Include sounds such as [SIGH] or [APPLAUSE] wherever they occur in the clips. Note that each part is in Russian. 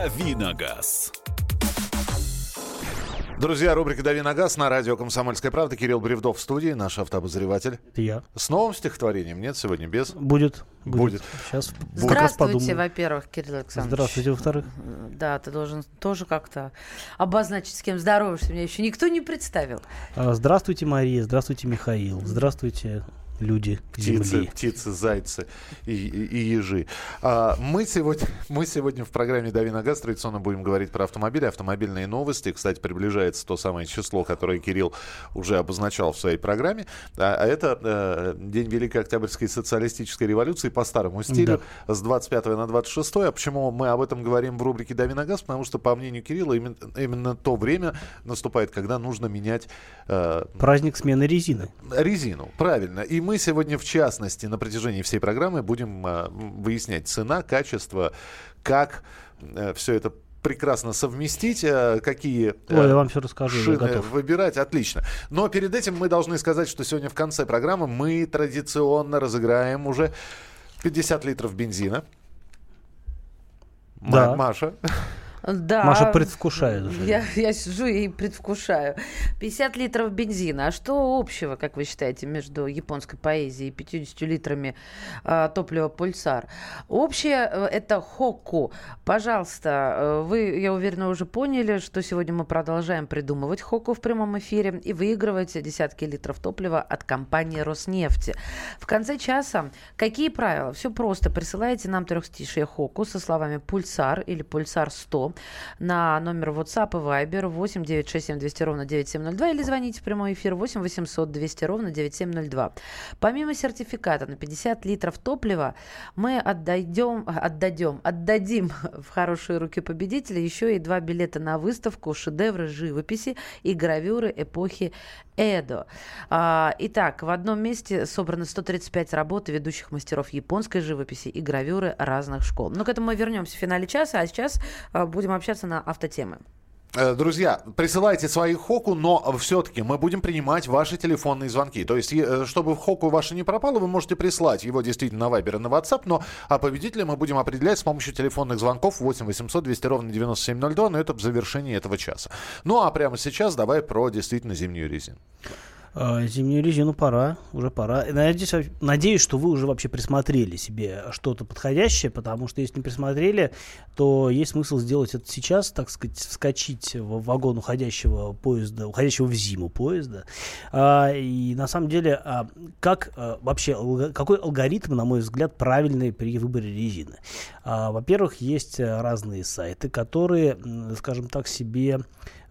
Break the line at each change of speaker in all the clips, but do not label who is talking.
Давиногаз.
Друзья, рубрика «Дави на газ» на радио «Комсомольская правда». Кирилл Бревдов в студии, наш автообозреватель.
Это я.
С новым стихотворением, нет, сегодня без?
Будет.
Будет.
Сейчас как раз
Здравствуйте, во-первых, Кирилл Александрович.
Здравствуйте, во-вторых.
Да, ты должен тоже как-то обозначить, с кем здороваешься. Меня еще никто не представил.
А, Здравствуйте, Мария. Здравствуйте, Михаил. Здравствуйте, люди
Птицы,
Земли.
птицы, зайцы и, и- и ежи. А, мы, сегодня, [LAUGHS] мы сегодня в программе «Дави на газ» традиционно будем говорить про автомобили, автомобильные новости. Кстати, приближается то самое число, которое Кирилл уже обозначал в своей программе. А, а это э, День Великой Октябрьской социалистической революции по старому стилю с 25 на 26. А почему мы об этом говорим в рубрике «Дави на газ»? Потому что, по мнению Кирилла, именно, именно то время наступает, когда нужно менять э,
Праздник смены резины.
резину, правильно. И мы сегодня, в частности, на протяжении всей программы будем а, выяснять цена, качество, как все это прекрасно совместить, э, какие э,
Ой, я вам все расскажу,
шины выбирать. Отлично. Но перед этим мы должны сказать, что сегодня в конце программы мы традиционно разыграем уже 50 литров бензина.
Да.
Маша.
Да.
Маша предвкушает уже.
Я, я сижу и предвкушаю. 50 литров бензина. А что общего, как вы считаете, между японской поэзией и 50 литрами а, топлива «Пульсар»? Общее э, – это «Хокку». Пожалуйста, э, вы, я уверена, уже поняли, что сегодня мы продолжаем придумывать «Хокку» в прямом эфире и выигрывать десятки литров топлива от компании «Роснефти». В конце часа какие правила? Все просто. Присылайте нам трехстишие «Хокку» со словами «Пульсар» или «Пульсар-100» на номер WhatsApp и Viber 8 967 200 ровно 9702 или звоните в прямой эфир 8 800 200 ровно 9702. Помимо сертификата на 50 литров топлива, мы отдадем, отдадем, отдадим в хорошие руки победителя еще и два билета на выставку шедевры живописи и гравюры эпохи Эдо. А, Итак, в одном месте собрано 135 работ ведущих мастеров японской живописи и гравюры разных школ. Но к этому мы вернемся в финале часа, а сейчас а, будем общаться на автотемы.
Э, Друзья, присылайте свои хоку, но все-таки мы будем принимать ваши телефонные звонки. То есть, э, чтобы хоку ваше не пропало, вы можете прислать его действительно на Viber и на WhatsApp, но а победителя мы будем определять с помощью телефонных звонков 8 800 200 ровно 9702, но это в завершении этого часа. Ну а прямо сейчас давай про действительно зимнюю резину.
А, Зимнюю резину пора, уже пора. Надеюсь, надеюсь, что вы уже вообще присмотрели себе что-то подходящее, потому что если не присмотрели, то есть смысл сделать это сейчас, так сказать, вскочить в вагон уходящего поезда, уходящего в зиму поезда. А, и на самом деле, а, как вообще, какой алгоритм, на мой взгляд, правильный при выборе резины? Во-первых, есть разные сайты, которые, скажем так, себе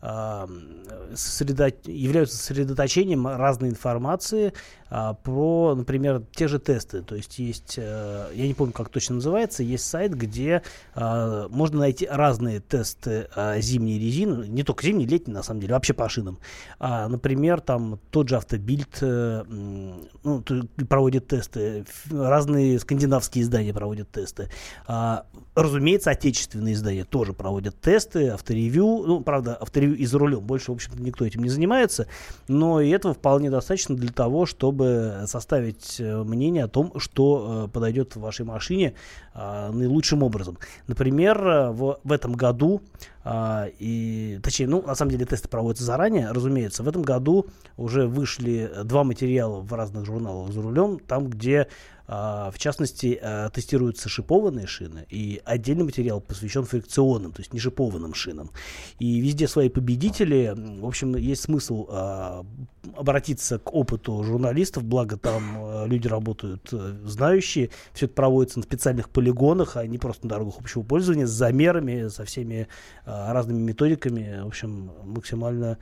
сосредо- являются сосредоточением разной информации а, про, например, те же тесты. То есть есть, э, я не помню, как точно называется, есть сайт, где а, можно найти разные тесты а, зимней резины, не только зимней, летней, на самом деле, вообще по шинам. А, например, там тот же автобильд м, ну, проводит тесты, разные скандинавские издания проводят тесты. А, разумеется, отечественные издания тоже проводят тесты, авторевью. Ну, правда, авторевью и за рулем. Больше, в общем-то, никто этим не занимается. Но и этого вполне достаточно для того, чтобы составить э, мнение о том, что э, подойдет в вашей машине а, наилучшим образом. Например, э, в, в этом году, а, и, точнее, ну, на самом деле тесты проводятся заранее, разумеется. В этом году уже вышли два материала в разных журналах за рулем, там, где в частности, а, тестируются шипованные шины, и отдельный материал посвящен фрикционным, то есть не шипованным шинам. И везде свои победители. В общем, есть смысл а, обратиться к опыту журналистов, благо там а, люди работают э, знающие. Все это проводится на специальных полигонах, а не просто на дорогах общего пользования, с замерами, со всеми а, разными методиками. В общем, максимально а,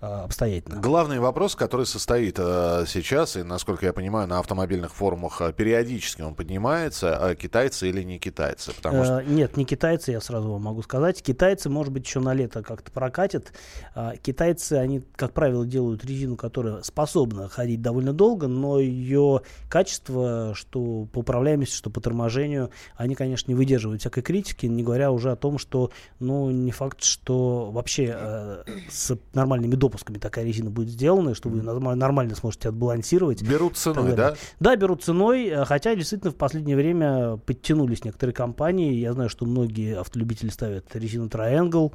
обстоятельно.
Главный вопрос, который состоит э, сейчас, и, насколько я понимаю, на автомобильных форумах э, периодически он поднимается, э, китайцы или не китайцы. Потому что
Э, Нет, не китайцы, я сразу вам могу сказать. Китайцы, может быть, еще на лето как-то прокатят. А, Китайцы, они, как правило, делают резину, которая способна ходить довольно долго, но ее качество, что по управляемости, что по торможению, они, конечно, не выдерживают всякой критики, не говоря уже о том, что, ну, не факт, что вообще э, с нормальными доп допусками такая резина будет сделана, что вы нормально сможете отбалансировать.
Берут ценой, да?
Да, берут ценой, э, хотя действительно в последнее время подтянулись некоторые компании. Я знаю, что многие автолюбители ставят резину Triangle,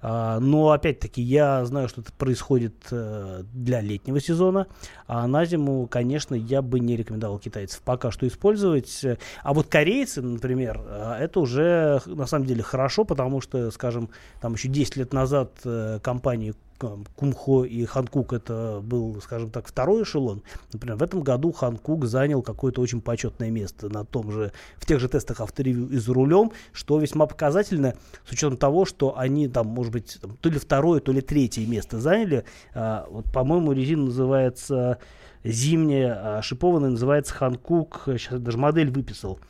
а, но опять-таки я знаю, что это происходит э, для летнего сезона, а на зиму, конечно, я бы не рекомендовал китайцев пока что использовать. А вот корейцы, например, э, это уже на самом деле хорошо, потому что, скажем, там еще 10 лет назад компании Кумхо и Ханкук это был, скажем так, второй эшелон. Например, в этом году Ханкук занял какое-то очень почетное место на том же, в тех же тестах авторевью и за рулем, что весьма показательно, с учетом того, что они там, может быть, там, то ли второе, то ли третье место заняли. А, вот, по-моему, резина называется зимняя, а шипованная называется Ханкук, сейчас даже модель выписал.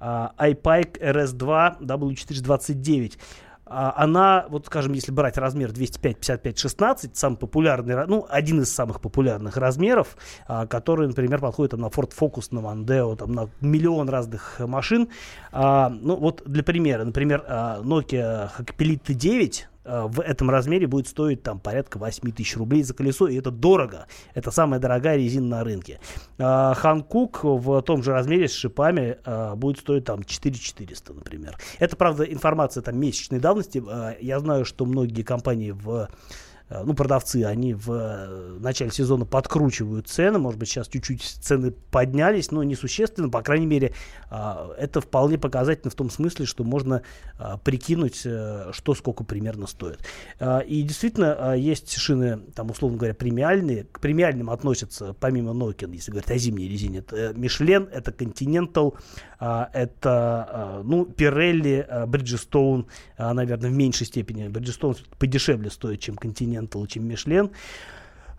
Uh, iPike RS2 W429. А, она, вот скажем, если брать размер 205, 55, 16, самый популярный, ну, один из самых популярных размеров, а, который, например, подходит там, на Ford Focus, на Mondeo, там, на миллион разных машин. А, ну, вот для примера, например, Nokia Hackpelite T9, Э, в этом размере будет стоить там порядка 8 тысяч рублей за колесо, и это дорого. Это самая дорогая резина на рынке. Ханкук в том же размере с шипами э, будет стоить там 4 400, например. Это, правда, информация там месячной давности. Э, я знаю, что многие компании в Э, ну, продавцы, они в э, начале сезона подкручивают цены, может быть, сейчас чуть-чуть цены поднялись, но несущественно, по крайней мере, а, это вполне показательно в том смысле, что можно прикинуть, э, что сколько примерно стоит. И действительно, есть шины, там, условно говоря, премиальные. К премиальным относятся, помимо Nokia, если говорить о зимней резине, это Michelin, это Continental, это, ну, Pirelli, Bridgestone, наверное, в меньшей степени. Bridgestone подешевле стоит, чем Continental, Continental, чем Мишлен.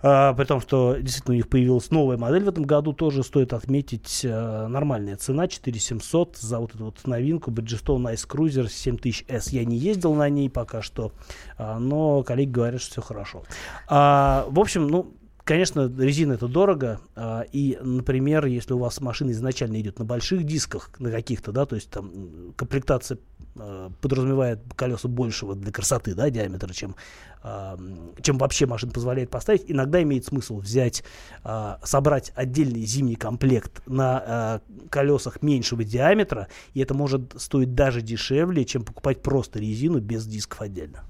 А, при том, что действительно у них появилась новая модель в этом году, тоже стоит отметить а, нормальная цена, 4700 за вот эту вот новинку Bridgestone Ice Cruiser 7000S. Я не ездил на ней пока что, а, но коллеги говорят, что все хорошо. А, в общем, ну, Конечно, резина это дорого, а, и, например, если у вас машина изначально идет на больших дисках, на каких-то, да, то есть там комплектация а, подразумевает колеса большего для красоты, да, диаметра, чем, а, чем вообще машина позволяет поставить, иногда имеет смысл взять, собрать отдельный зимний комплект на колесах меньшего диаметра, и это может стоить даже дешевле, чем покупать просто резину без дисков отдельно.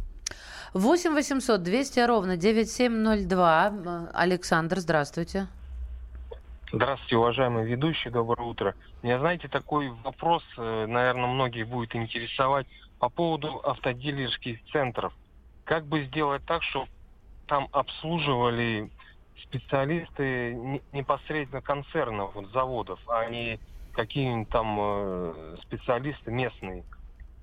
8 800 200 ровно 9702. Александр, здравствуйте.
Здравствуйте, уважаемый ведущий, доброе утро. Меня, знаете, такой вопрос, э, наверное, многих будет интересовать по поводу автодилерских центров. Как бы сделать так, чтобы там обслуживали специалисты непосредственно концернов, вот, заводов, а не какие-нибудь там э, специалисты местные?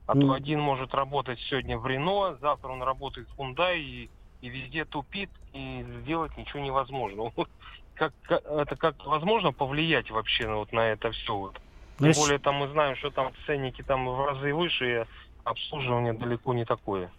А mm. то один может работать сегодня в Рено, завтра он работает в Hyundai и, и везде тупит, и сделать ничего невозможно. [LAUGHS] Как, как, это как возможно повлиять вообще на, вот, на это все? Вот? Тем более там мы знаем, что там ценники там в разы выше, и обслуживание далеко не такое.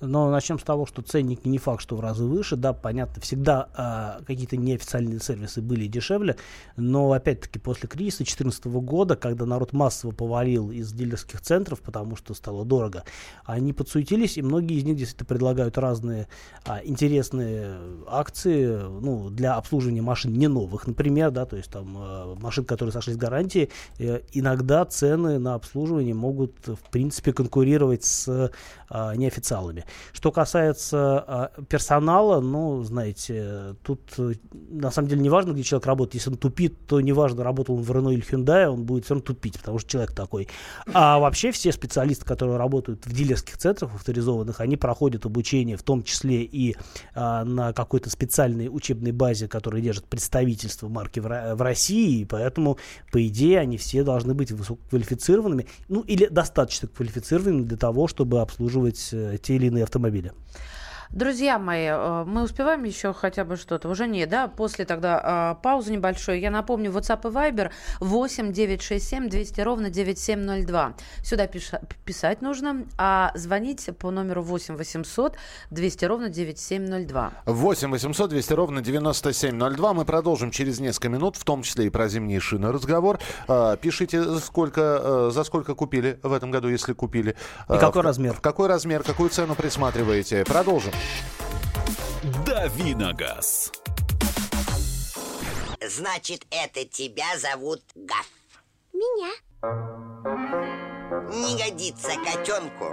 Но начнем с того, что ценники не факт, что в разы выше. Да, понятно, всегда э, какие-то неофициальные сервисы были дешевле. Но опять-таки после кризиса 2014 года, когда народ массово повалил из дилерских центров, потому что стало дорого, они подсуетились, и многие из них действительно предлагают разные а, интересные акции ну, для обслуживания машин не новых, например, да, то есть там а, машин, которые сошли с гарантии. Э, иногда цены на обслуживание могут, в принципе, конкурировать с а, неофициалами. Что касается а, персонала, ну, знаете, тут э, на самом деле не важно, где человек работает. Если он тупит, то неважно, работал он в Renault или Hyundai, он будет все равно тупить, потому что человек такой. А вообще все специалисты, которые работают в дилерских центрах авторизованных, они проходят обучение, в том числе и а, на какой-то специальной учебной базе, которая держит представительство марки в, в России, и поэтому, по идее, они все должны быть высококвалифицированными, ну, или достаточно квалифицированными для того, чтобы обслуживать э, те или иные автомобиля.
Друзья мои, э, мы успеваем еще хотя бы что-то? Уже нет, да? После тогда э, паузы небольшой. Я напомню, WhatsApp и Viber 8 967 200 ровно 9702. Сюда пиша- писать нужно, а звонить по номеру 8 800 200 ровно 9702.
8 800 200 ровно 9702. Мы продолжим через несколько минут, в том числе и про зимние шины разговор. Э, пишите, сколько, э, за сколько купили в этом году, если купили.
И какой в, размер?
В какой размер, какую цену присматриваете. Продолжим.
Давиногаз.
Значит, это тебя зовут Гав.
Меня.
Не годится котенку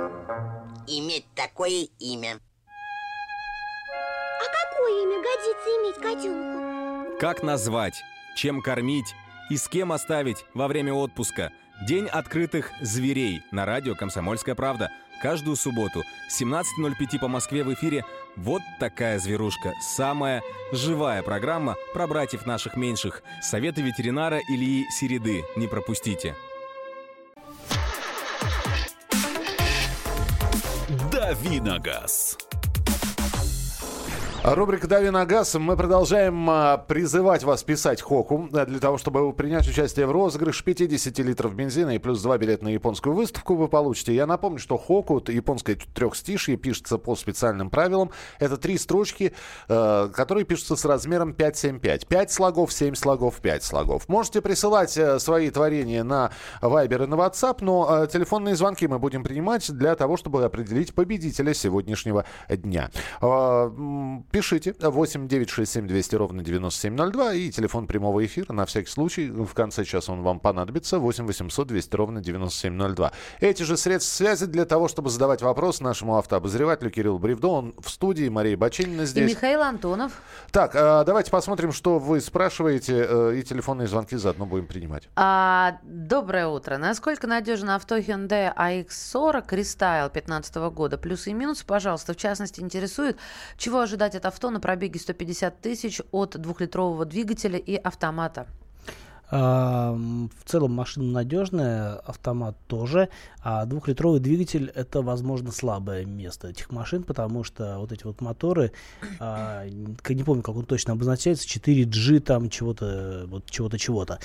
иметь такое имя.
А какое имя годится иметь котенку?
Как назвать, чем кормить и с кем оставить во время отпуска. День открытых зверей на радио «Комсомольская правда». Каждую субботу 17.05 по Москве в эфире «Вот такая зверушка». Самая живая программа про братьев наших меньших. Советы ветеринара Ильи Середы. Не пропустите.
Давиногаз.
Рубрика «Дави на газ». Мы продолжаем а, призывать вас писать Хоку а, для того, чтобы принять участие в розыгрыше 50 литров бензина и плюс 2 билета на японскую выставку вы получите. Я напомню, что Хоку, японское трехстишье, пишется по специальным правилам. Это три строчки, э, которые пишутся с размером 575. 5 слогов, 7 слогов, 5 слогов. Можете присылать э, свои творения на Viber и на WhatsApp, но э, телефонные звонки мы будем принимать для того, чтобы определить победителя сегодняшнего дня. Пишите 8 967 200 ровно 9702 и телефон прямого эфира на всякий случай. В конце часа он вам понадобится. 8 800 200 ровно 9702. Эти же средства связи для того, чтобы задавать вопрос нашему автообозревателю Кириллу Бревдо. Он в студии, Мария Бачинина здесь.
И Михаил Антонов.
Так, а, давайте посмотрим, что вы спрашиваете, э, и телефонные звонки заодно будем принимать.
А, доброе утро. Насколько надежно авто Hyundai AX40 Restyle 2015 года? Плюсы и минусы, пожалуйста. В частности, интересует, чего ожидать от авто на пробеге 150 тысяч от двухлитрового двигателя и автомата.
А, в целом машина надежная, автомат тоже, а двухлитровый двигатель это, возможно, слабое место этих машин, потому что вот эти вот моторы, а, не помню, как он точно обозначается, 4G там чего-то, вот чего-то, чего-то,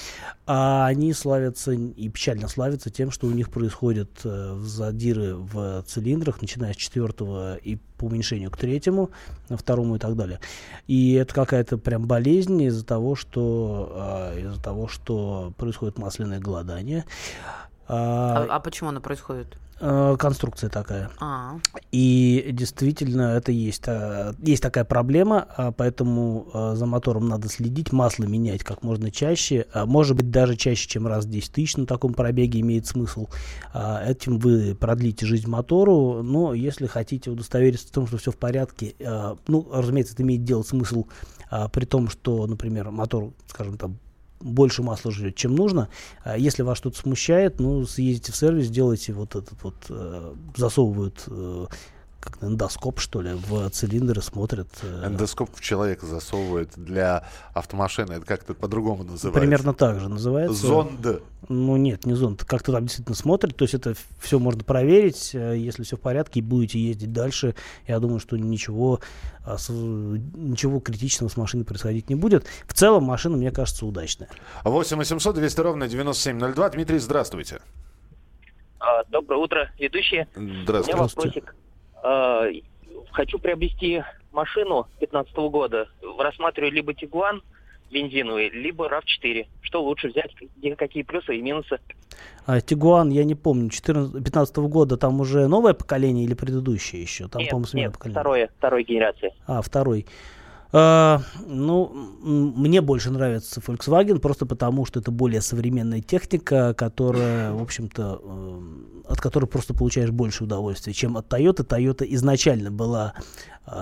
а они славятся и печально славятся тем, что у них происходят э, задиры в цилиндрах, начиная с четвертого и по уменьшению к третьему, второму и так далее. И это какая-то прям болезнь из-за того, что э, из-за того, что происходит масляное голодание.
А, а почему оно происходит?
Э, конструкция такая.
А.
И действительно, это есть, э, есть такая проблема, а поэтому э, за мотором надо следить, масло менять как можно чаще, а может быть даже чаще, чем раз в 10 тысяч на таком пробеге имеет смысл. А, этим вы продлите жизнь мотору, но если хотите удостовериться в том, что все в порядке, ну, разумеется, это имеет дело смысл при том, что, например, мотор, скажем, там больше масла жрет, чем нужно. А если вас что-то смущает, ну, съездите в сервис, сделайте вот этот вот, э, засовывают э, как эндоскоп, что ли, в цилиндры смотрят.
Э, эндоскоп в человека засовывает для автомашины. Это как-то по-другому называется.
Примерно так же называется.
Зонд.
Ну нет, не зонд. Как-то там действительно смотрят. То есть это все можно проверить. Э, если все в порядке и будете ездить дальше, я думаю, что ничего, а, ничего критичного с машиной происходить не будет. В целом машина, мне кажется, удачная.
8 800 200 ровно 9702. Дмитрий, здравствуйте.
А, доброе утро, ведущие.
Здравствуйте.
У меня вопросик. А, хочу приобрести машину 2015 года. Рассматриваю либо Тигуан бензиновый, либо RAV4. Что лучше взять? Какие плюсы и минусы?
А, Тигуан, я не помню, 2015 года там уже новое поколение или предыдущее еще? Там,
нет, нет, поколение. второе, второй генерации.
А, второй. Uh, ну, мне больше нравится Volkswagen просто потому, что это более современная техника, которая, в общем-то, uh, от которой просто получаешь больше удовольствия, чем от Toyota. Toyota изначально была а,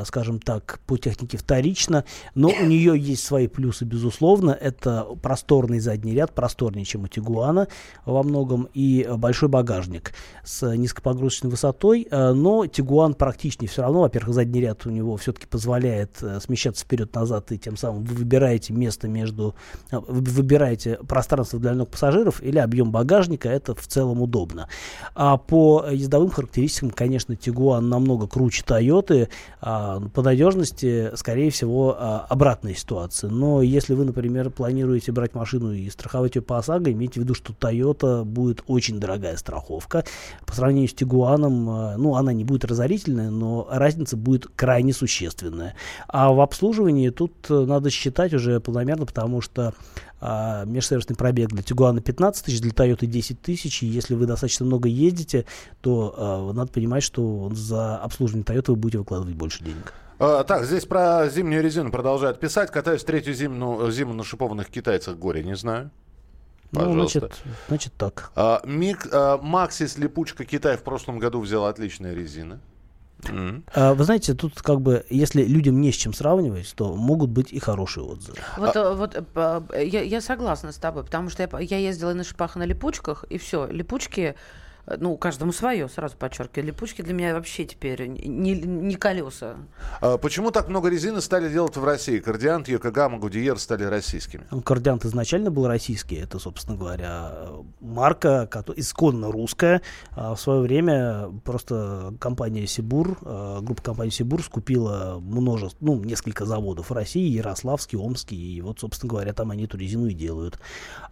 скажем так, по технике вторично, но у нее есть свои плюсы, безусловно. Это просторный задний ряд, просторнее, чем у Тигуана во многом, и большой багажник с низкопогрузочной высотой, а, но Тигуан практичнее все равно. Во-первых, задний ряд у него все-таки позволяет э, смещаться вперед-назад, и тем самым вы выбираете место между, а, вы выбираете пространство для ног пассажиров или объем багажника, это в целом удобно. А по ездовым характеристикам, конечно, Тигуан намного круче Тойоты, а, по надежности, скорее всего, а, обратная ситуация. Но если вы, например, планируете брать машину и страховать ее по ОСАГО, имейте в виду, что Toyota будет очень дорогая страховка. По сравнению с Тигуаном, а, ну, она не будет разорительная, но разница будет крайне существенная. А в обслуживании тут э, надо считать уже планомерно, потому что а, межсервисный пробег для Тигуана 15 тысяч, для Toyota 10 тысяч. И если вы достаточно много ездите, то а, надо понимать, что за обслуживание Toyota вы будете выкладывать больше денег.
А, так, здесь про зимнюю резину продолжают писать. Катаюсь третью зиму, зиму на шипованных китайцах. Горе не знаю. Пожалуйста.
Ну, значит, значит так.
А, Мик, а, Максис Липучка Китай в прошлом году взял отличные резины. М.
А, Вы знаете, тут как бы, если людям не с чем сравнивать, то могут быть и хорошие отзывы.
Вот, э, вот э, п- э, я, я согласна с тобой, потому что я, я ездила и на шипах, и на липучках, и все. Липучки, э, ну, каждому свое, сразу подчеркиваю. Липучки для меня вообще теперь не, не колеса.
А, почему так много резины стали делать в России? Кардиант, Йокогама, Гудиер стали российскими.
Кардиант изначально был российский, это, собственно говоря, марка, которая исконно русская. А в свое время просто компания Сибур, э, группа компании Сибур скупила множество, ну, несколько заводов в России, Ярославский, Омский, и вот, собственно говоря, там они эту резину и делают.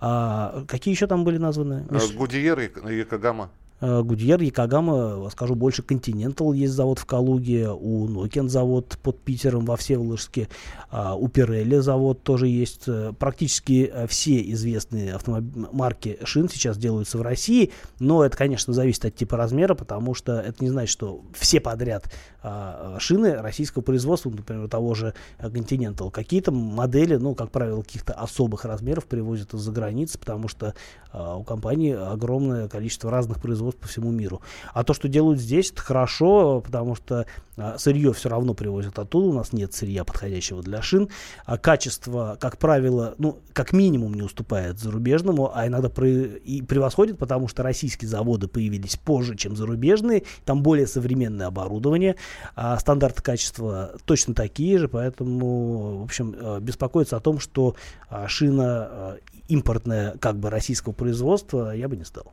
А какие еще там были названы?
А? Гудиер и Йокогама.
Э, Гудьер, Якогама, скажу больше, Континентал есть завод в Калуге, у Nokian завод под Питером во Всеволожске, а, у Пирелли завод тоже есть. Э, Практически э, все известные автомоб- марки шин сейчас делаются в России, но это, конечно, зависит от типа размера, потому что это не значит, что все подряд а, шины российского производства, например, того же э, Continental, какие-то модели, ну, как правило, каких-то особых размеров привозят из-за границы, потому что а, у компании огромное количество разных производств по всему миру. А то, что делают здесь, это хорошо, потому что а, сырье все равно привозят оттуда, у нас нет сырья подходящего для шин, а качество, как правило, ну, как минимум не уступает зарубежному, а иногда при- и превосходит, потому что российские заводы появились позже, чем зарубежные, там более современное оборудование, а стандарты качества точно такие же, поэтому, в общем, э, беспокоиться о том, что а, шина импортная, как бы российского производства, я бы не стал.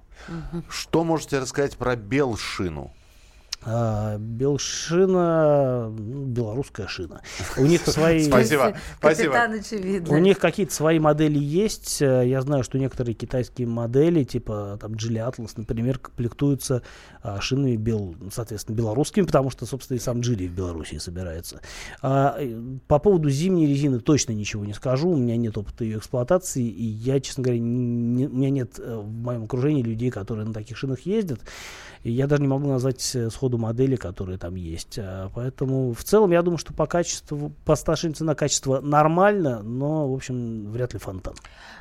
Что можете рассказать про Белшину?
А, Белшина, ну, белорусская шина. У них свои...
Спасибо. [LAUGHS] Спасибо.
Капитан очевидно.
У них какие-то свои модели есть. Э, Я знаю, что некоторые китайские модели, типа там Geely Atlas, например, комплектуются а, шинами, бел, соответственно, белорусскими, потому что, собственно, и сам Geely в Беларуси собирается. А, по поводу зимней резины точно ничего не скажу. У меня нет опыта ее эксплуатации, и я, честно говоря, не- у меня нет э, в моем окружении людей, которые на таких шинах ездят. И я даже не могу назвать сходу модели, которые там есть. А, Поэтому в целом я думаю, что по качеству, по старшей цена качество нормально, но, в общем, вряд ли фонтан.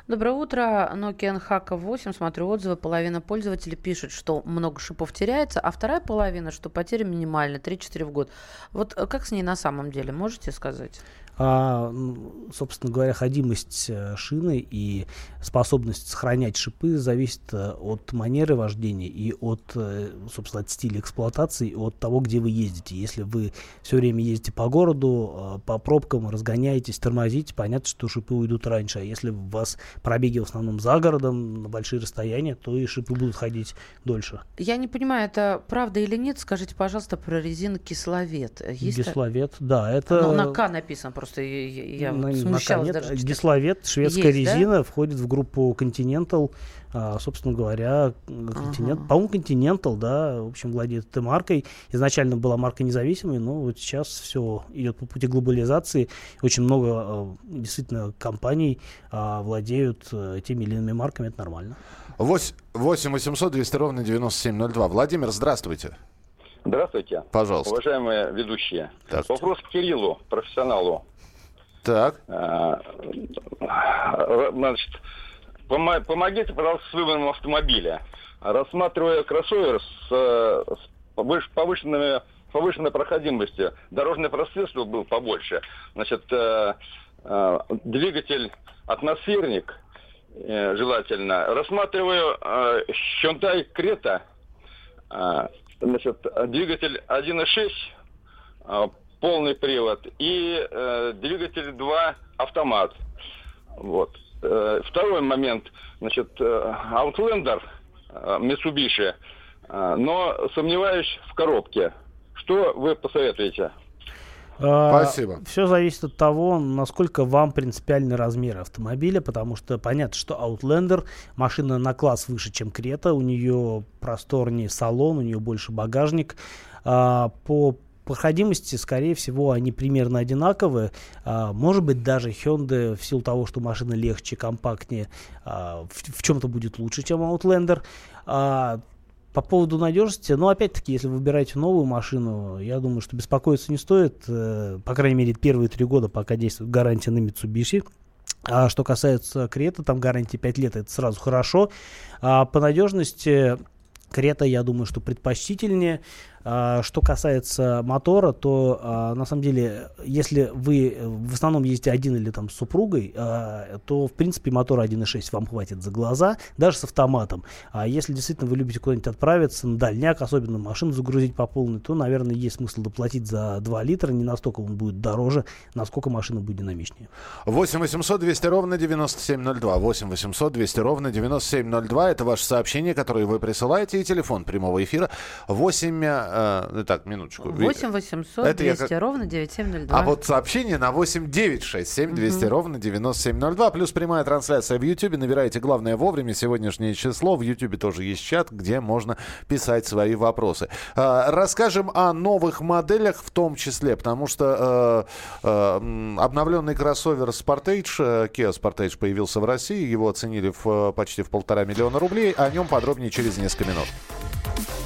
Доброе утро. Nokia NHK 8. Смотрю отзывы. Половина пользователей пишет, что много шипов теряется, а вторая половина, что потери минимальны, 3-4 в год. Вот э, как с ней на самом деле, можете сказать?
А, м, собственно говоря, ходимость э, шины и способность сохранять шипы зависит э, от манеры вождения и от, э, собственно, от стиля эксплуатации, и от того, где вы ездите. Если вы все время ездите по городу, по пробкам, разгоняетесь, тормозите, понятно, что шипы уйдут раньше. А если у вас пробеги в основном за городом, на большие расстояния, то и шипы будут ходить дольше.
Я не понимаю, это правда или нет. Скажите, пожалуйста, про резину кисловет. Есть та-
Гисловет, да, это...
Ну, на К написано, просто я, я-
на
смущалась
конец.
даже.
Гисловет, шведская
Есть, да?
резина, входит в группу Continental. А, собственно говоря, континент,
Ага.
по-моему, Continental, да, в общем, владеет этой маркой. Изначально была марка независимой, но вот сейчас все идет по пути глобализации. Очень много э, действительно компаний а, владеют э, теми или иными марками, это нормально.
8 800 200 ровно 9702. Владимир, здравствуйте.
Здравствуйте.
Пожалуйста.
Уважаемые ведущие. Вопрос к Кириллу, профессионалу.
Так.
А, р- Значит, помо- помогите, пожалуйста, с выбором автомобиля. Рассматривая кроссовер с, э, с повыш- повышенными, повышенной проходимостью, дорожное пространство было побольше. Значит, э, э, двигатель атмосферник э, желательно. Рассматриваю э, Hyundai Creta, а, значит, двигатель 1.6, а, полный привод, и э, двигатель 2 автомат. Вот. Э, Второй момент, значит, э, Outlander э, Mitsubishi, э, но сомневаюсь в коробке. Что вы посоветуете?
Спасибо.
Все зависит от того, насколько вам принципиальный размер автомобиля, потому что понятно, что Outlander машина на класс выше, чем Крета, у нее просторнее салон, у нее больше багажник. А, по проходимости, скорее всего, они примерно одинаковые. А, может быть, даже Hyundai, в силу того, что машина легче, компактнее, а, в, в чем-то будет лучше, чем Outlander. А, По поводу надежности, ну, опять-таки, если вы выбираете новую машину, я думаю, что беспокоиться не стоит. Э, по крайней мере, первые три года, пока действует гарантия на Mitsubishi. А что касается Крета, там гарантия 5 лет, это сразу хорошо. А по надежности Крета, я думаю, что предпочтительнее. А, что касается мотора, то а, на самом деле, если вы в основном ездите один или там с супругой, а, то в принципе мотор 1.6 вам хватит за глаза, даже с автоматом. А если действительно вы любите куда-нибудь отправиться, на дальняк, особенно машину загрузить по полной, то, наверное, есть смысл доплатить за 2 литра, не настолько он будет дороже, насколько машина будет динамичнее.
8 800 200 ровно 9702. 8 800 200 ровно 9702. Это ваше сообщение, которое вы присылаете, и телефон прямого эфира 8 э, так, минуточку.
8 800 Это 200 как... ровно 9702.
А вот сообщение на 8 9 6 7 200 угу. ровно 9702. Плюс прямая трансляция в YouTube. Набирайте главное вовремя сегодняшнее число. В YouTube тоже есть чат, где можно писать свои вопросы. Э, расскажем о новых моделях в том числе, потому что э, э, обновленный кроссовер Sportage, э, Kia Sportage появился в России. Его оценили в, почти в полтора миллиона рублей. О нем подробнее через несколько минут.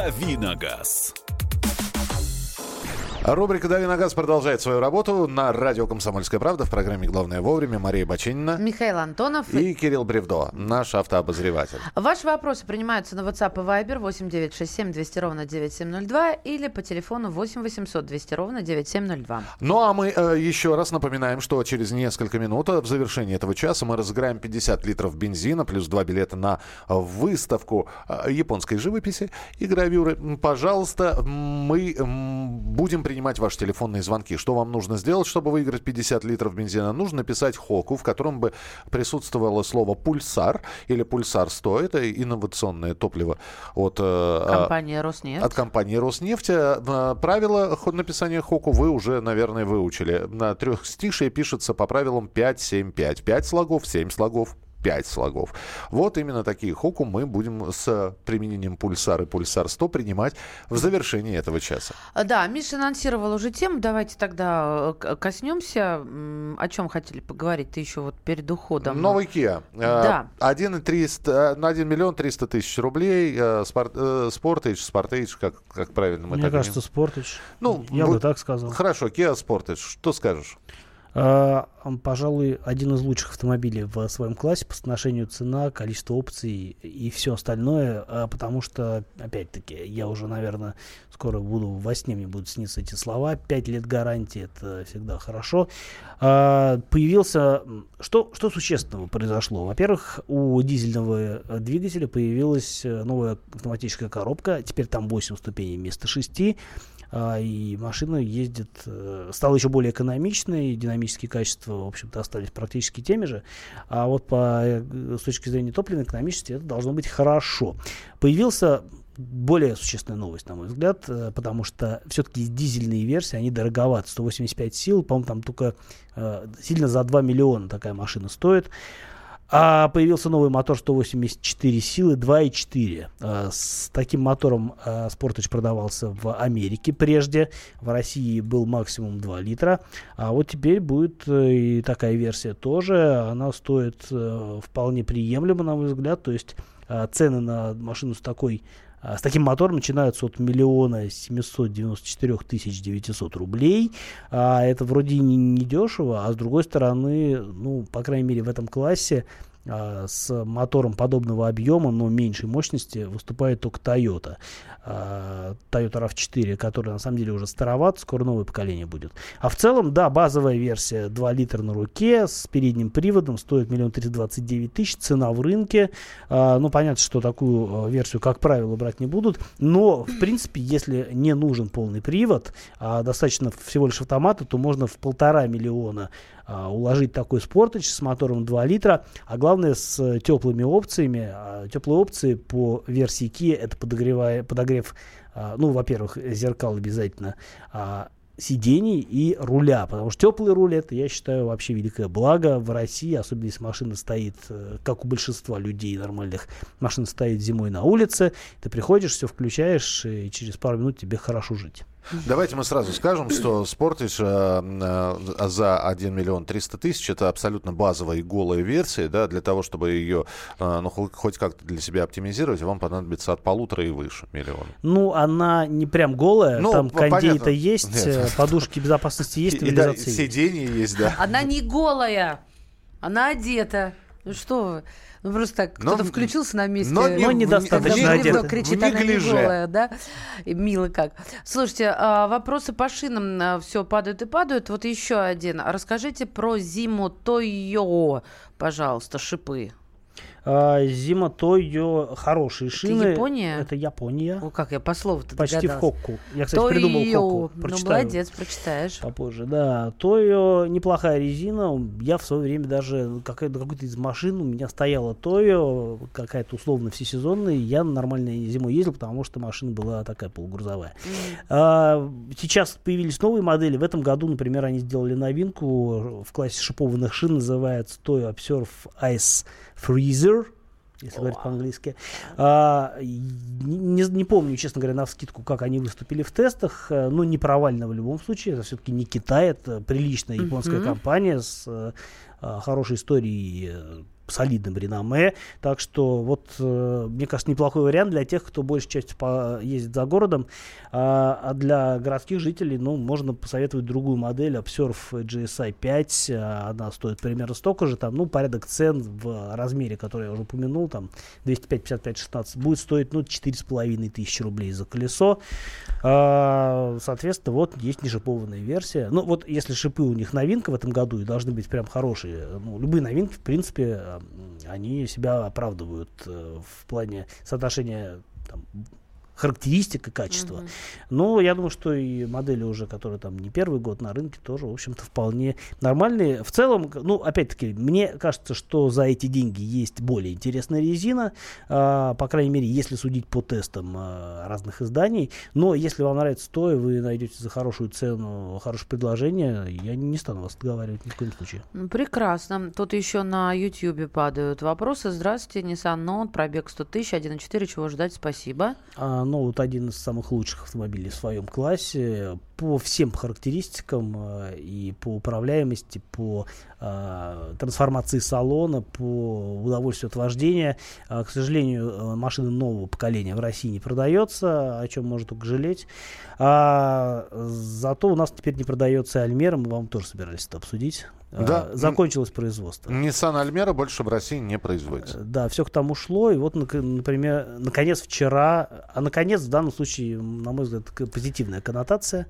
Давиногаз.
Рубрика «Дави на газ» продолжает свою работу на радио «Комсомольская правда» в программе «Главное вовремя». Мария Бачинина.
Михаил Антонов.
И Кирилл Бревдо, наш автообозреватель.
Ваши вопросы принимаются на WhatsApp и Viber 8 967 200 ровно 9702 или по телефону 8 800 200 ровно 9702.
Ну а мы э, еще раз напоминаем, что через несколько минут э, в завершении этого часа мы разыграем 50 литров бензина плюс два билета на выставку э, японской живописи и гравюры. Пожалуйста, мы будем принимать ваши телефонные звонки. Что вам нужно сделать, чтобы выиграть 50 литров бензина? Нужно написать ХОКу, в котором бы присутствовало слово «пульсар» или «пульсар-100». Это инновационное топливо от, э,
а, компании «Роснефть».
от компании «Роснефть». Э, правила написания ХОКу вы уже, наверное, выучили. На трех стишие пишется по правилам 5-7-5. 5 слогов, 7 слогов, 5 слогов. Вот именно такие хоку мы будем с применением пульсар и пульсар 100 принимать в завершении этого часа.
Да, Миша анонсировал уже тему. Давайте тогда э, коснемся. О чем хотели поговорить? Ты еще вот перед уходом.
Новый Kia. Э, да. 1, 300, 1 миллион 300 тысяч рублей. Спорт, Sportage, Sportage, как, как правильно мы
Мне
так
кажется, Sportage. Ну, я бы так сказал.
Хорошо, Kia Sportage. Что скажешь?
А, пожалуй, один из лучших автомобилей в своем классе по соотношению цена, количество опций и все остальное, а, потому что, опять-таки, я уже, наверное, скоро буду во сне, мне будут сниться эти слова, 5 лет гарантии, это всегда хорошо. А, появился, что, что существенного произошло? Во-первых, у дизельного двигателя появилась новая автоматическая коробка, теперь там 8 ступеней вместо 6, а, и машина ездит, э, стала еще более экономичной, динамические качества, в общем-то, остались практически теми же, а вот по, э, с точки зрения топливной экономичности это должно быть хорошо. Появился более существенная новость, на мой взгляд, э, потому что все-таки дизельные версии, они дороговаты. 185 сил, по-моему, там только э, сильно за 2 миллиона такая машина стоит. А появился новый мотор 184 силы 2.4. А, с таким мотором а, Sportage продавался в Америке прежде. В России был максимум 2 литра. А вот теперь будет э, и такая версия тоже. Она стоит э, вполне приемлемо, на мой взгляд. То есть цены на машину с такой с таким мотором начинаются от миллиона семьсот девяносто четырех тысяч девятисот рублей. А это вроде не, не дешево, а с другой стороны, ну, по крайней мере, в этом классе а, с мотором подобного объема, но меньшей мощности, выступает только Toyota. А, Toyota RAV4, который на самом деле уже староват, скоро новое поколение будет. А в целом, да, базовая версия 2 литра на руке с передним приводом стоит миллион триста двадцать девять тысяч, цена в рынке. А, ну, понятно, что такую а, версию, как правило, брать не будут, но, в принципе, если не нужен полный привод, а достаточно всего лишь автомата, то можно в полтора миллиона уложить такой спортыч с мотором 2 литра, а главное с теплыми опциями. А, теплые опции по версии Kia это подогревая, подогрев, а, ну, во-первых, зеркал обязательно, а, сидений и руля, потому что теплый руль это, я считаю, вообще великое благо в России, особенно если машина стоит, э, как у большинства людей нормальных, машина стоит зимой на улице, ты приходишь, все включаешь, и через пару минут тебе хорошо жить.
Давайте мы сразу скажем, что Sportage э, э, за 1 миллион 300 тысяч это абсолютно базовая и голая версия, да, для того, чтобы ее э, ну, хоть как-то для себя оптимизировать, вам понадобится от полутора и выше миллиона.
Ну, она не прям голая,
Ну,
там кондей-то есть,
Нет.
подушки безопасности есть,
И, да, сиденье есть, да.
Она не голая, она одета. Ну что вы? Ну просто так,
Но-
кто-то включился на месте.
но не-
Но недостаточно.
Грибок кричит, она не голая, да? И мило как. Слушайте, а, вопросы по шинам все падают и падают. Вот еще один. Расскажите про зиму Тойо, пожалуйста, шипы.
А, Зима Тойо хорошие шины.
Япония?
Это Япония.
О, как я по слову-то
Почти в
догадалась.
Хокку. Я, кстати, придумал
Тойо.
Хокку.
Ну,
Прочитаю
молодец, прочитаешь.
попозже. Да, Тойо неплохая резина. Я в свое время даже какая- какой-то из машин у меня стояла Тойо, какая-то условно всесезонная. Я нормально зимой ездил, потому что машина была такая полугрузовая. А, сейчас появились новые модели. В этом году, например, они сделали новинку в классе шипованных шин, называется Toyo Observe Ice Freezer, если говорить по-английски. А, не, не помню, честно говоря, на вскидку, как они выступили в тестах, э, но не провально в любом случае. Это все-таки не Китай, это приличная японская
Мгм.
компания с а, хорошей историей, э, солидным реноме. Так что вот, э, мне кажется, неплохой вариант для тех, кто большей частью по- ездит за городом. А, а для городских жителей, ну, можно посоветовать другую модель, Observe GSI 5. А, Она стоит примерно столько же, там, ну, порядок цен в размере, который я уже упомянул, там, 205, 55, 16, будет стоить, ну, 4,5 тысячи рублей за колесо. А, соответственно, вот есть нешипованная версия. Ну, вот если шипы у них новинка в этом году и должны быть прям хорошие, ну, любые новинки, в принципе, они себя оправдывают э, в плане соотношения там, характеристик и качества.
Мгм.
Но я думаю, что и модели уже, которые там не первый год на рынке, тоже, в общем-то, вполне нормальные. В целом, ну, опять-таки, мне кажется, что за эти деньги есть более интересная резина, а, по крайней мере, если судить по тестам а, разных изданий. Но если вам нравится стоя, вы найдете за хорошую цену хорошее предложение, я не стану вас отговаривать ни в коем случае.
Ну, Прекрасно. Тут еще на Ютьюбе падают вопросы. Здравствуйте, Nissan Note, пробег 100 тысяч, 1.4, чего ждать, спасибо.
А, ну, вот один из самых лучших автомобилей в своем классе по всем характеристикам э, и по управляемости, по э, трансформации салона, по удовольствию от вождения. А, к сожалению, э, машина нового поколения в России не продается, о чем можно только жалеть. А, зато у нас теперь не продается Альмера, мы вам тоже собирались это обсудить. А,
Да.
закончилось производство.
Nissan Альмера больше в России не производится.
Да, все к тому шло, и вот, например, наконец вчера, а наконец в данном случае, на мой взгляд, позитивная коннотация.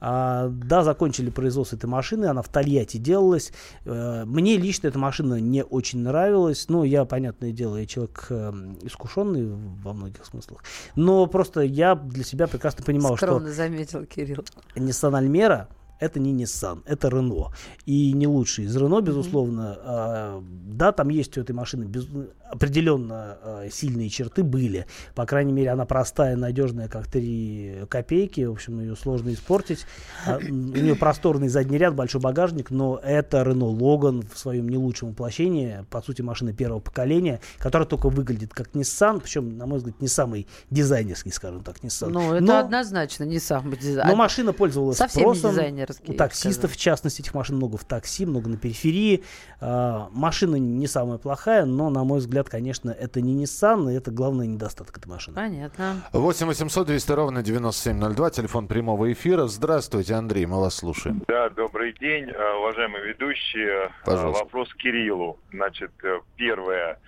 А, да, закончили производство этой машины, она в Тольятти делалась. Э, Мне лично эта машина не очень нравилась, ну, я, понятное дело, я человек эм, искушенный во многих смыслах, но просто я для себя прекрасно понимал, что
Скромно заметил Кирилл.
Nissan Альмера это не Nissan, это Renault. И не лучший из Renault, безусловно. А, да, там есть у этой машины без- определенно а, сильные черты были. По крайней мере, она простая, надежная, как три копейки. В общем, ее сложно испортить. М, у нее просторный задний ряд, большой багажник, но это Renault Logan в своем не лучшем воплощении. По сути, машина первого поколения, которая только выглядит как Nissan, причем, на мой взгляд, не самый дизайнерский, скажем так, Nissan.
Ну, это
Но-
однозначно не самый дизайн.
но машина пользовалась
Совсем не
спросом.
Пассажирские.
У таксистов, в частности, этих машин много в такси, много на периферии. А, машина не самая плохая, но, на мой взгляд, конечно, это не Nissan, и это главный недостаток этой машины.
Понятно.
8 800 200 ровно 9702, телефон прямого эфира. Здравствуйте, Андрей, мы вас слушаем.
Да, добрый день, э, уважаемые ведущие. Э,
Пожалуйста.
Вопрос к Кириллу. Значит, э, первое.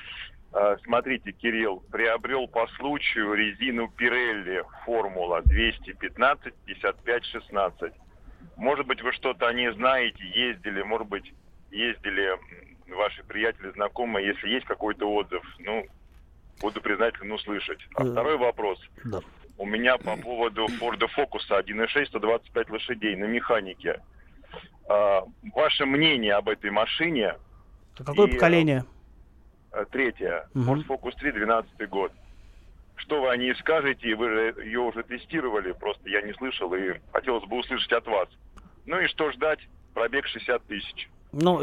Э, Смотрите, Кирилл, приобрел по случаю резину Пирелли Формула 215 55 16. Может быть, вы что-то о ней знаете, ездили, может быть, ездили ваши приятели, знакомые, если есть какой-то отзыв, ну, буду признателен услышать. А второй вопрос.
Да.
У меня по поводу Ford Focus 1.6 125 лошадей на механике. А, ваше мнение об этой машине?
А какое
И,
поколение?
э, Третье. Ford Focus 3 12 год. Что вы о ней скажете? Вы же ее уже тестировали, просто я не слышал и хотелось бы услышать от вас. Ну и что ждать? Пробег 60 тысяч.
Ну,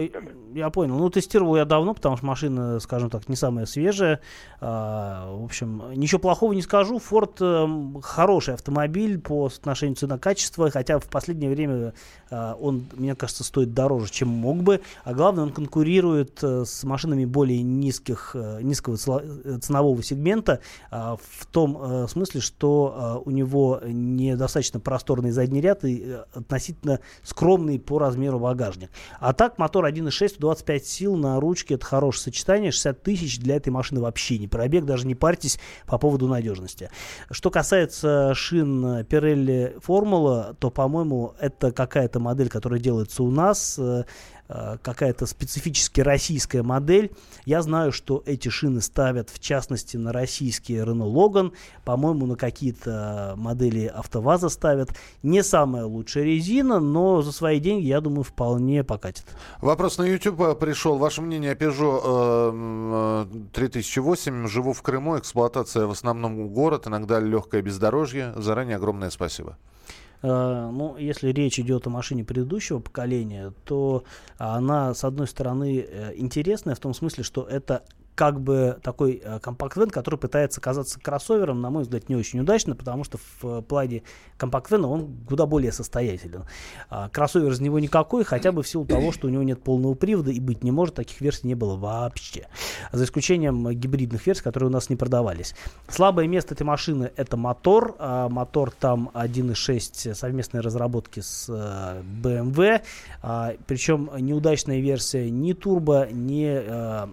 я понял. Ну, тестировал я давно, потому что машина, скажем так, не самая свежая. А, в общем, ничего плохого не скажу. Ford эм, хороший автомобиль по соотношению цена-качество, хотя в последнее время а, он, мне кажется, стоит дороже, чем мог бы. А главное, он конкурирует э, с машинами более низких, э, низкого э, ценового сегмента а, в том смысле, что у него недостаточно просторный задний ряд и относительно скромный по размеру багажник. А так мотор 1.6, 125 сил на ручке, это хорошее сочетание, 60 тысяч для этой машины вообще не пробег, даже не парьтесь по поводу надежности. Что касается шин Pirelli Формула, то, по-моему, это какая-то модель, которая делается у нас, э, какая-то специфически российская модель. Я знаю, что эти шины ставят, в частности, на российские Renault Logan, по-моему, на какие-то модели АвтоВАЗа ставят. Не самая лучшая резина, но за свои деньги, я думаю, вполне покатит.
Вопрос на YouTube э, пришел. Ваше мнение о Peugeot э, м, э, 3008. Живу в Крыму. Эксплуатация в основном город, иногда легкое бездорожье. Заранее огромное спасибо.
Э, Ну, если речь идет о машине предыдущего поколения, то она, с одной стороны, э, интересная в том смысле, что это как бы такой э, компакт-вен, который пытается казаться кроссовером, на мой взгляд, не очень удачно, потому что в э, плане компакт-вена он куда более состоятелен. А кроссовер из него никакой, хотя бы в силу того, что у него нет полного привода и быть не может, таких версий не было вообще. За исключением э, гибридных версий, которые у нас не продавались. Слабое место этой машины это мотор. А мотор там 1.6 совместной разработки с BMW. А, причем неудачная версия ни турбо, ни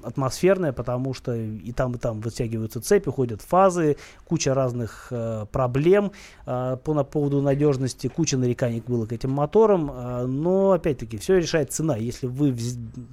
атмосферная, потому что и там, и там вытягиваются цепи, ходят фазы, куча разных э, проблем э, по на поводу надежности, куча нареканий было к этим моторам, э, но опять-таки все решает цена. Если вы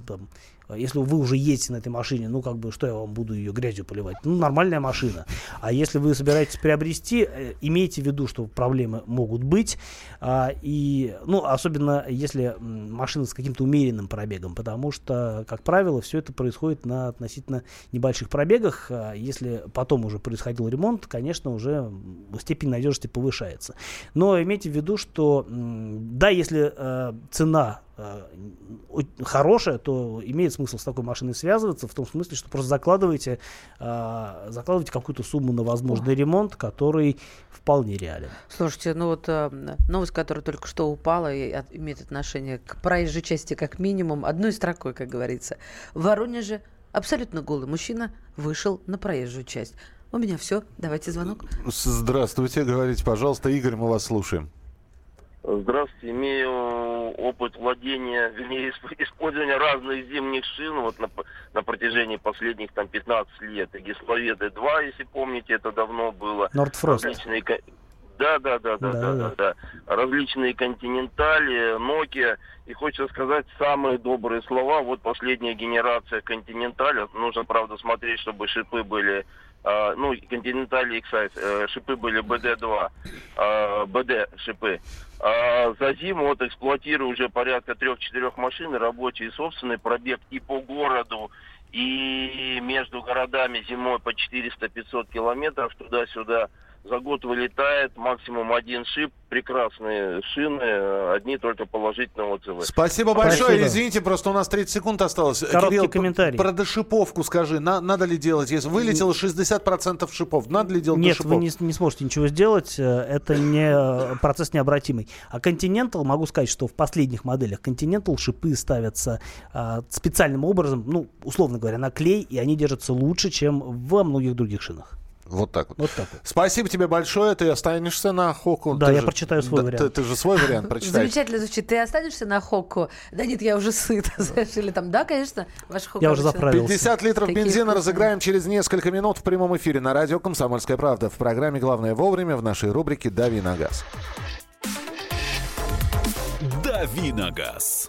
там, если вы уже едете на этой машине, ну, как бы, что я вам буду ее грязью поливать? Ну, нормальная машина. А если вы собираетесь приобрести, э, имейте в виду, что проблемы могут быть. А, и, ну, особенно если машина с каким-то умеренным пробегом, потому что, как правило, все это происходит на относительно небольших пробегах. А если потом уже происходил ремонт, конечно, уже степень надежности повышается. Но имейте в виду, что, да, если э, цена э, хорошая, то имеет смысл с такой машиной связываться, в том смысле, что просто закладываете, э, закладываете какую-то сумму на возможный ремонт, который вполне реален.
Слушайте, ну вот э, новость, которая только что упала и от- имеет отношение к проезжей части как минимум, одной строкой, как говорится. В Воронеже абсолютно голый мужчина вышел на проезжую часть. У меня все. Давайте звонок.
Здравствуйте, говорите, пожалуйста. Игорь, мы вас слушаем.
Здравствуйте, имею опыт владения, вернее, исп- использования разных зимних шин вот на, на протяжении последних там 15 лет. И Гесповеды 2, если помните, это давно было.
Нордфрост.
Различные да, да, да, Да,
да,
да.
да,
да. Различные континентали, Nokia. И хочется сказать самые добрые слова. Вот последняя генерация континенталя. Нужно, правда, смотреть, чтобы шипы были а, ну, континентали Excite, э, шипы были BD2, а, BD шипы. За зиму вот эксплуатирую уже порядка трех-четырех машин, рабочий и собственный пробег и по городу, и между городами зимой по 400-500 километров туда-сюда. За год вылетает, максимум один шип, прекрасные шины, одни только положительные отзывы.
Спасибо большое. Спасибо. Извините, просто у нас 30 секунд осталось.
Короткий Кирилл, комментарий.
Про дошиповку скажи. На, надо ли делать? Если вылетело 60% шипов, надо ли делать
Нет,
дошипов?
вы не, не сможете ничего сделать. Э, это не э, процесс необратимый. А Continental, могу сказать, что в последних моделях Continental шипы ставятся а, специальным образом, ну, условно говоря, на клей, и они держатся лучше, чем во многих других шинах.
Вот так вот.
Вот так вот.
Спасибо тебе большое. Ты останешься на Хоку.
Да,
ты
я
же,
прочитаю свой
да,
вариант.
Ты, ты же свой вариант прочитаешь.
Замечательно звучит. Ты останешься на Хоку? Да нет, я уже сыт. [LAUGHS] Или там, да, конечно, ваш Хоку.
Я уже заправился.
50 литров
Такие
бензина
вкусные.
разыграем через несколько минут в прямом эфире на радио «Комсомольская правда». В программе «Главное вовремя» в нашей рубрике «Дави на газ».
«Дави на газ».